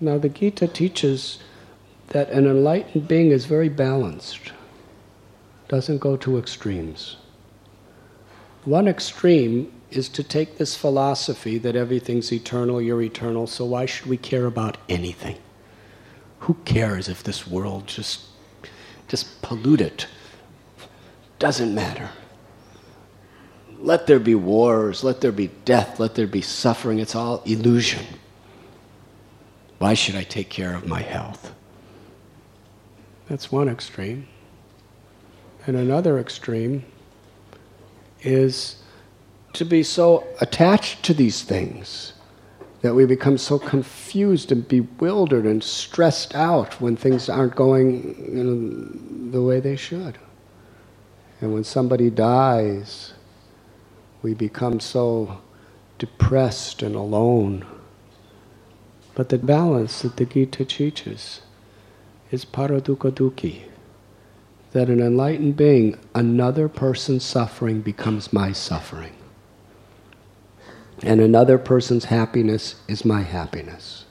Now, the Gita teaches that an enlightened being is very balanced, doesn't go to extremes. One extreme is to take this philosophy that everything's eternal, you're eternal, so why should we care about anything? Who cares if this world just just pollute it? Doesn't matter. Let there be wars, let there be death, let there be suffering, it's all illusion. Why should I take care of my health? That's one extreme. And another extreme is to be so attached to these things that we become so confused and bewildered and stressed out when things aren't going you know, the way they should. And when somebody dies, we become so depressed and alone. But the balance that the Gita teaches is paradukkha that an enlightened being, another person's suffering becomes my suffering. And another person's happiness is my happiness.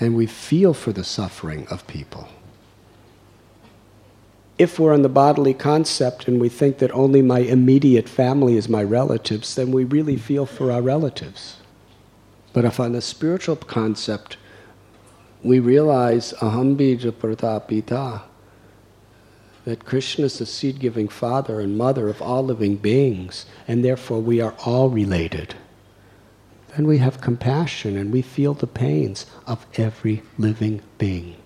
And we feel for the suffering of people. If we're in the bodily concept and we think that only my immediate family is my relatives, then we really feel for our relatives. But if on the spiritual concept, we realize aham bija pradah pita, that Krishna is the seed giving father and mother of all living beings, and therefore we are all related. Then we have compassion and we feel the pains of every living being.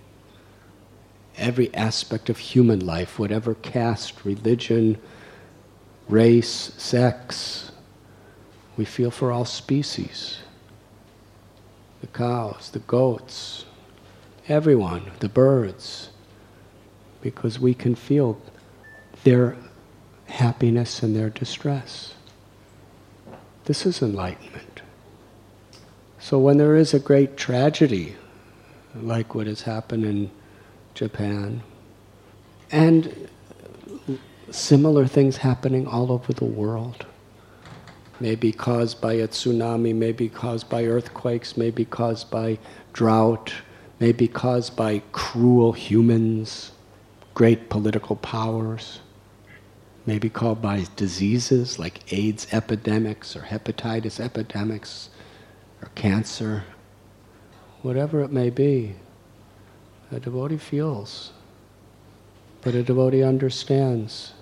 Every aspect of human life, whatever caste, religion, race, sex, we feel for all species the cows, the goats, everyone, the birds, because we can feel their happiness and their distress. This is enlightenment. So when there is a great tragedy, like what has happened in Japan, and similar things happening all over the world, maybe caused by a tsunami, may be caused by earthquakes, may be caused by drought, may be caused by cruel humans, great political powers, may be caused by diseases like AIDS epidemics or hepatitis epidemics or cancer, whatever it may be, a devotee feels, but a devotee understands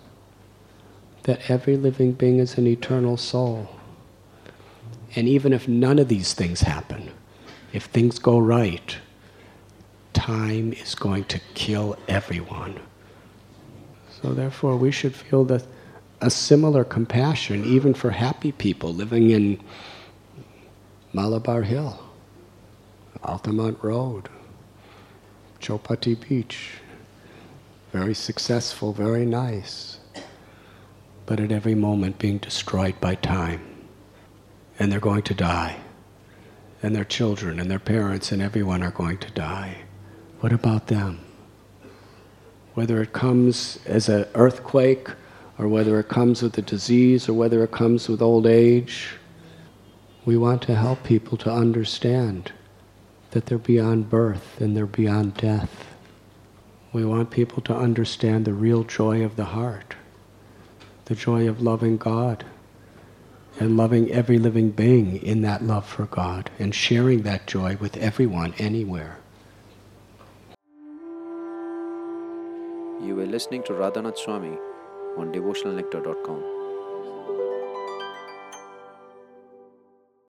that every living being is an eternal soul. And even if none of these things happen, if things go right, time is going to kill everyone. So therefore we should feel that a similar compassion even for happy people living in Malabar Hill, Altamont Road, Chowpatty Beach. Very successful, very nice but at every moment being destroyed by time. And they're going to die. And their children and their parents and everyone are going to die. What about them? Whether it comes as an earthquake, or whether it comes with a disease, or whether it comes with old age, we want to help people to understand that they're beyond birth and they're beyond death. We want people to understand the real joy of the heart the joy of loving God and loving every living being in that love for God and sharing that joy with everyone anywhere. You were listening to Radhanath Swami on devotionalnectar.com.